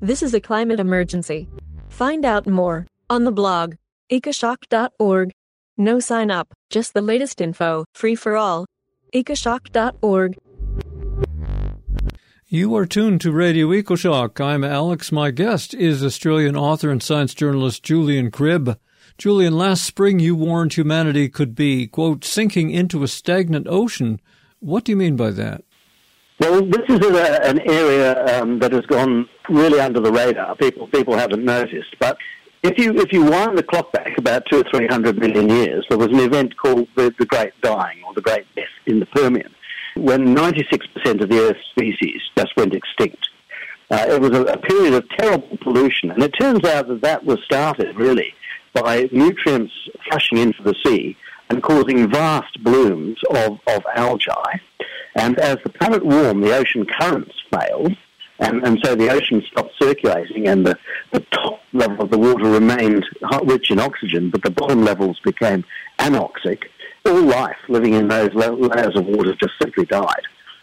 This is a climate emergency. Find out more on the blog ecoshock.org. No sign up, just the latest info, free for all. ecoshock.org. You are tuned to Radio EcoShock. I'm Alex. My guest is Australian author and science journalist Julian Cribb. Julian, last spring you warned humanity could be, quote, sinking into a stagnant ocean. What do you mean by that? Well, this is a, an area um, that has gone really under the radar. People people haven't noticed, but if you if you wind the clock back about two or three hundred million years, there was an event called the, the Great Dying or the Great Death in the Permian when 96% of the Earth's species just went extinct. Uh, it was a, a, period of terrible pollution, and it turns out that that was started really by nutrients flushing into the sea and causing vast blooms of, of algae. And as the planet warmed, the ocean currents failed, and, and so the ocean stopped circulating, and the, the top level of the water remained rich in oxygen, but the bottom levels became anoxic all life living in those layers of water just simply died.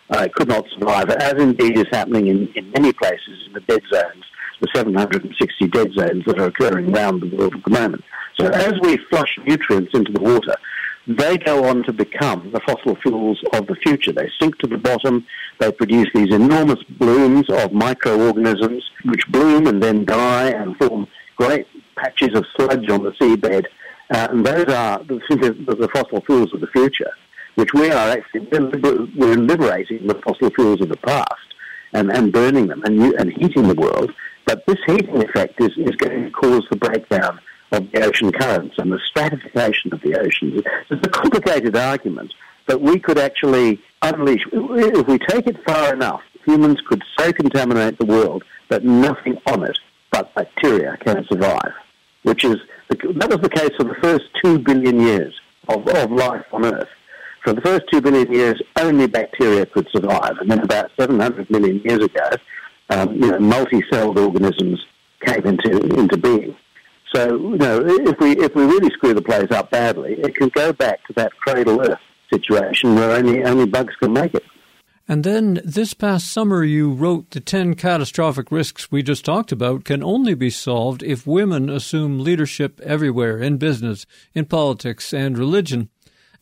Uh, it could not survive, as indeed is happening in, in many places in the dead zones, the 760 dead zones that are occurring around the world at the moment. So as we flush nutrients into the water, they go on to become the fossil fuels of the future. They sink to the bottom, they produce these enormous blooms of microorganisms which bloom and then die and form great patches of sludge on the seabed uh, and those are the, the, fossil fuels of the future, which we are actually we're liberating the fossil fuels of the past and, and burning them and, and heating the world. But this heating effect is, is going to cause the breakdown of the ocean currents and the stratification of the oceans. It's a complicated argument, but we could actually unleash, if we take it far enough, humans could so contaminate the world that nothing on it but bacteria can survive, which is that was the case for the first two billion years of, of life on Earth. For the first two billion years, only bacteria could survive, and then about 700 million years ago, um, you know, multi-celled organisms came into into being. So, you know, if we if we really screw the place up badly, it can go back to that cradle Earth situation where only only bugs can make it. And then this past summer, you wrote the 10 catastrophic risks we just talked about can only be solved if women assume leadership everywhere in business, in politics, and religion.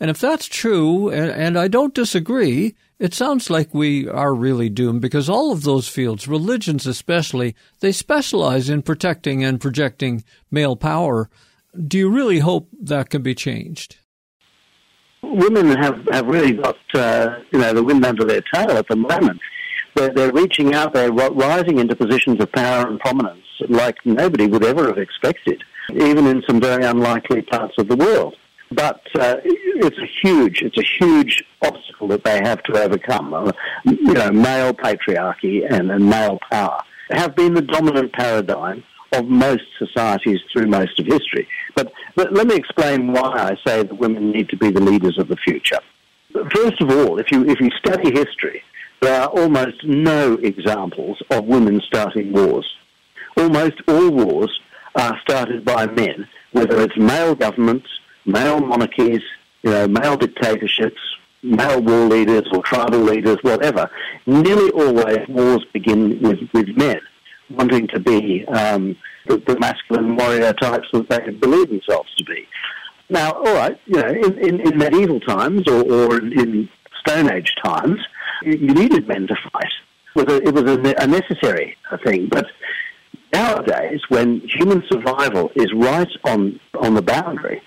And if that's true, and, and, I don't disagree, it sounds like we are really doomed because all of those fields, religions especially, they specialize in protecting and projecting male power. Do you really hope that can be changed? Women have, have really got uh, you know the wind under their tail at the moment. They're, they're reaching out, they're rising into positions of power and prominence like nobody would ever have expected, even in some very unlikely parts of the world. but uh, it's a huge, it's a huge obstacle that they have to overcome. Uh, you know, male patriarchy and, and male power have been the dominant paradigm of most societies through most of history. But, but let me explain why I say that women need to be the leaders of the future. First of all, if you, if you study history, there are almost no examples of women starting wars. Almost all wars are started by men, whether it's male governments, male monarchies, you know, male dictatorships, male war leaders or tribal leaders, whatever. Nearly always wars begin with, with men wanting to be um, the, the, masculine warrior types that they believe themselves to be. Now, all right, you know, in, in, in medieval times or, or in Stone Age times, you, needed men to fight. It was a, it was a, a necessary thing, but nowadays, when human survival is right on on the boundary,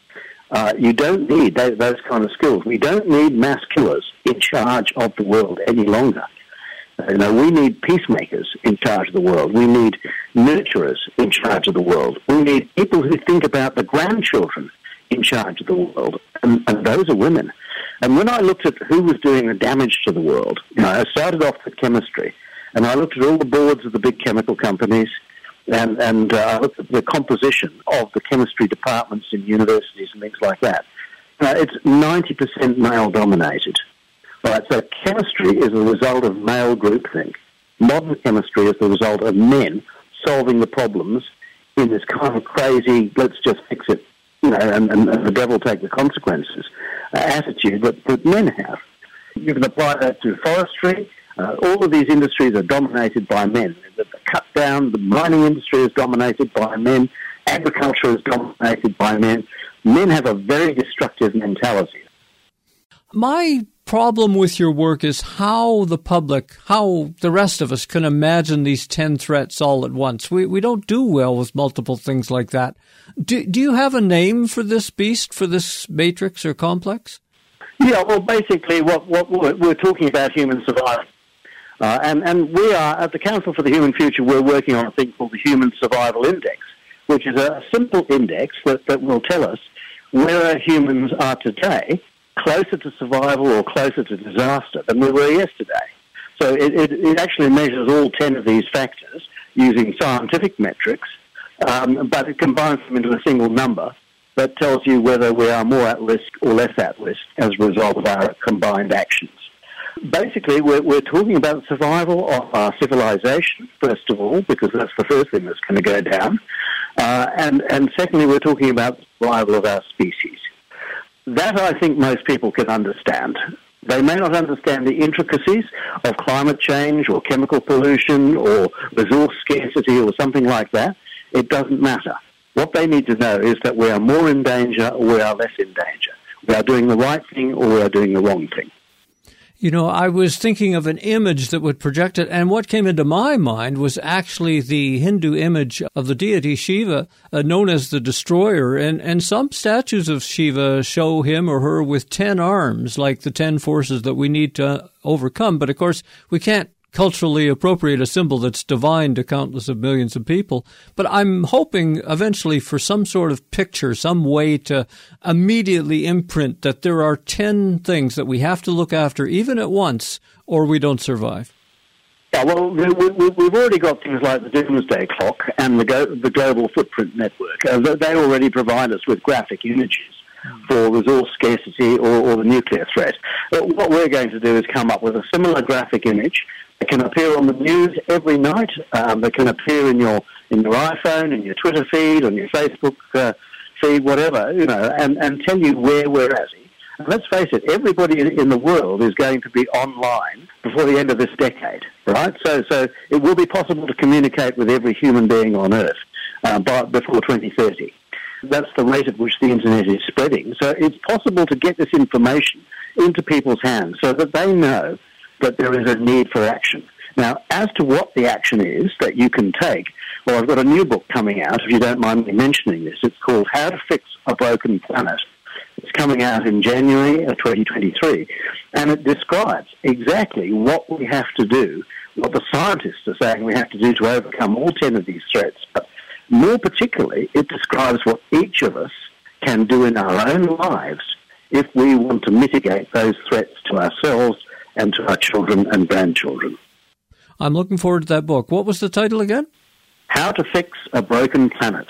uh, you don't need those, those, kind of skills. We don't need mass killers in charge of the world any longer. You know, we need peacemakers in charge of the world. We need nurturers in charge of the world. We need people who think about the grandchildren in charge of the world, and, and those are women. And when I looked at who was doing the damage to the world, you know, I started off with chemistry, and I looked at all the boards of the big chemical companies, and, and uh, looked at the composition of the chemistry departments in universities and things like that. Uh, it's 90% male dominated. Right, so chemistry is a result of male groupthink. Modern chemistry is the result of men solving the problems in this kind of crazy, let's just fix it, you know, and, and, and the devil take the consequences uh, attitude that, that men have. You can apply that to forestry. Uh, all of these industries are dominated by men. The, the cut down, the mining industry is dominated by men. Agriculture is dominated by men. Men have a very destructive mentality. My problem with your work is how the public, how the rest of us can imagine these 10 threats all at once. We, we don't do well with multiple things like that. Do, do you have a name for this beast, for this matrix or complex? Yeah, well, basically, what, what we're, we're talking about human survival. Uh, and, and we are, at the Council for the Human Future, we're working on a thing called the Human Survival Index, which is a simple index that, that will tell us where humans are today closer to survival or closer to disaster than we were yesterday. So it, it, it actually measures all 10 of these factors using scientific metrics, um, but it combines them into a single number that tells you whether we are more at risk or less at risk as a result of our combined actions. Basically, we're, we're talking about survival of our civilization, first of all, because that's the first thing that's going to go down. Uh, and, and secondly, we're talking about survival of our species. That I think most people can understand. They may not understand the intricacies of climate change or chemical pollution or resource scarcity or something like that. It doesn't matter. What they need to know is that we are more in danger or we are less in danger. We are doing the right thing or we are doing the wrong thing. You know, I was thinking of an image that would project it, and what came into my mind was actually the Hindu image of the deity Shiva, uh, known as the Destroyer. And, and some statues of Shiva show him or her with 10 arms, like the 10 forces that we need to overcome. But of course, we can't culturally appropriate a symbol that's divine to countless of millions of people. But I'm hoping eventually for some sort of picture, some way to immediately imprint that there are 10 things that we have to look after even at once or we don't survive. Yeah, well, we, have already got things like the Doomsday Clock and the, the Global Footprint Network. Uh, they already provide us with graphic images for resource scarcity or, or the nuclear threat. But what we're going to do is come up with a similar graphic image that can appear on the news every night. Um, it can appear in your in your iPhone, in your Twitter feed, on your Facebook uh, feed, whatever, you know, and, and tell you where we're at. And let's face it, everybody in the world is going to be online before the end of this decade, right? So, so it will be possible to communicate with every human being on Earth uh, before 2030. That's the rate at which the internet is spreading. So it's possible to get this information into people's hands so that they know that there is a need for action. Now, as to what the action is that you can take, well, I've got a new book coming out, if you don't mind me mentioning this. It's called How to Fix a Broken Planet. It's coming out in January of 2023, and it describes exactly what we have to do, what the scientists are saying we have to do to overcome all 10 of these threats. But more particularly, it describes what each of us can do in our own lives if we want to mitigate those threats to ourselves and to our children and grandchildren. I'm looking forward to that book. What was the title again? How to Fix a Broken Planet.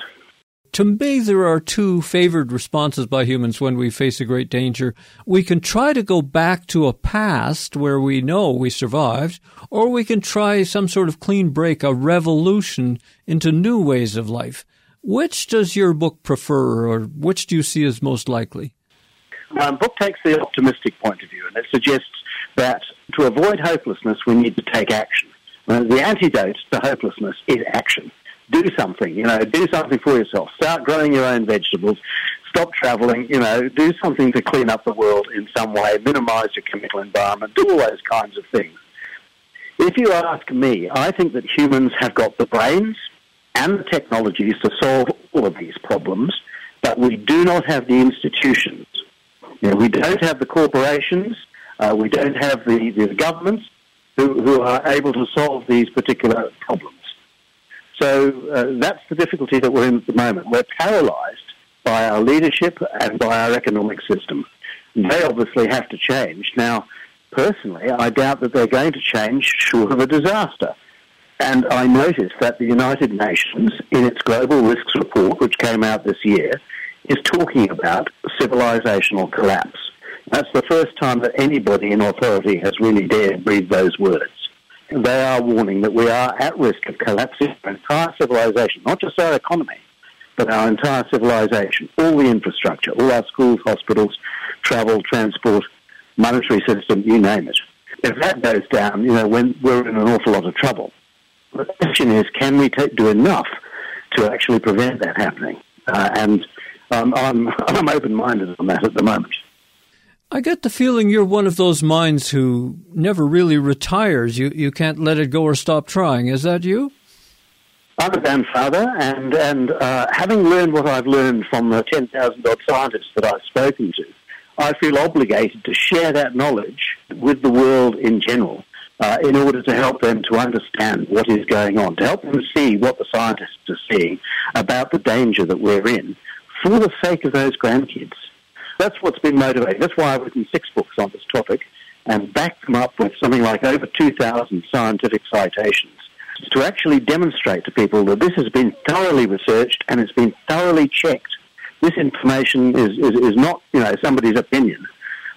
To me, there are two favored responses by humans when we face a great danger. We can try to go back to a past where we know we survived, or we can try some sort of clean break, a revolution into new ways of life. Which does your book prefer, or which do you see as most likely? My book takes the optimistic point of view, and it suggests that to avoid hopelessness, we need to take action. the antidote to hopelessness is action do something, you know, do something for yourself. Start growing your own vegetables. Stop traveling, you know, do something to clean up the world in some way, minimize your chemical environment, do all those kinds of things. If you ask me, I think that humans have got the brains and the technologies to solve all of these problems, but we do not have the institutions. You know, we don't have the corporations, uh, we don't have the, the governments who, who are able to solve these particular problems. So uh, that's the difficulty that we're in at the moment. We're paralysed by our leadership and by our economic system. They obviously have to change. Now, personally, I doubt that they're going to change short of a disaster. And I noticed that the United Nations, in its Global Risks Report, which came out this year, is talking about civilizational collapse. That's the first time that anybody in authority has really dared breathe those words they are warning that we are at risk of collapsing our entire civilization, not just our economy, but our entire civilization, all the infrastructure, all our schools, hospitals, travel, transport, monetary system, you name it. If that goes down, you know, when we're in an awful lot of trouble. The question is, can we take, do enough to actually prevent that happening? Uh, and um, I'm, [laughs] I'm open-minded on that at the moment. I get the feeling you're one of those minds who never really retires. You you can't let it go or stop trying. Is that you? I'm a grandfather, and and uh, having learned what I've learned from the ten thousand odd scientists that I've spoken to, I feel obligated to share that knowledge with the world in general, uh, in order to help them to understand what is going on, to help them see what the scientists are seeing about the danger that we're in, for the sake of those grandkids that's what's been motivating. That's why I've written six books on this topic and backed them up with something like over 2,000 scientific citations to actually demonstrate to people that this has been thoroughly researched and it's been thoroughly checked. This information is, is, is not, you know, somebody's opinion.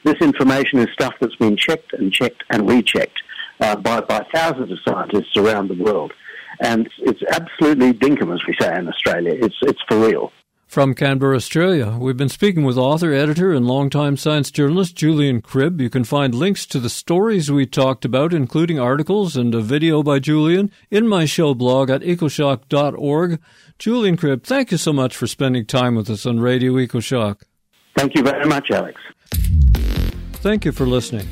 This information is stuff that's been checked and checked and rechecked uh, by, by thousands of scientists around the world. And it's absolutely dinkum, as we say in Australia. It's, it's for real. From Canberra, Australia, we've been speaking with author, editor, and longtime science journalist Julian Cribb. You can find links to the stories we talked about, including articles and a video by Julian, in my show blog at ecoshock.org. Julian Cribb, thank you so much for spending time with us on Radio EcoShock. Thank you very much, Alex. Thank you for listening.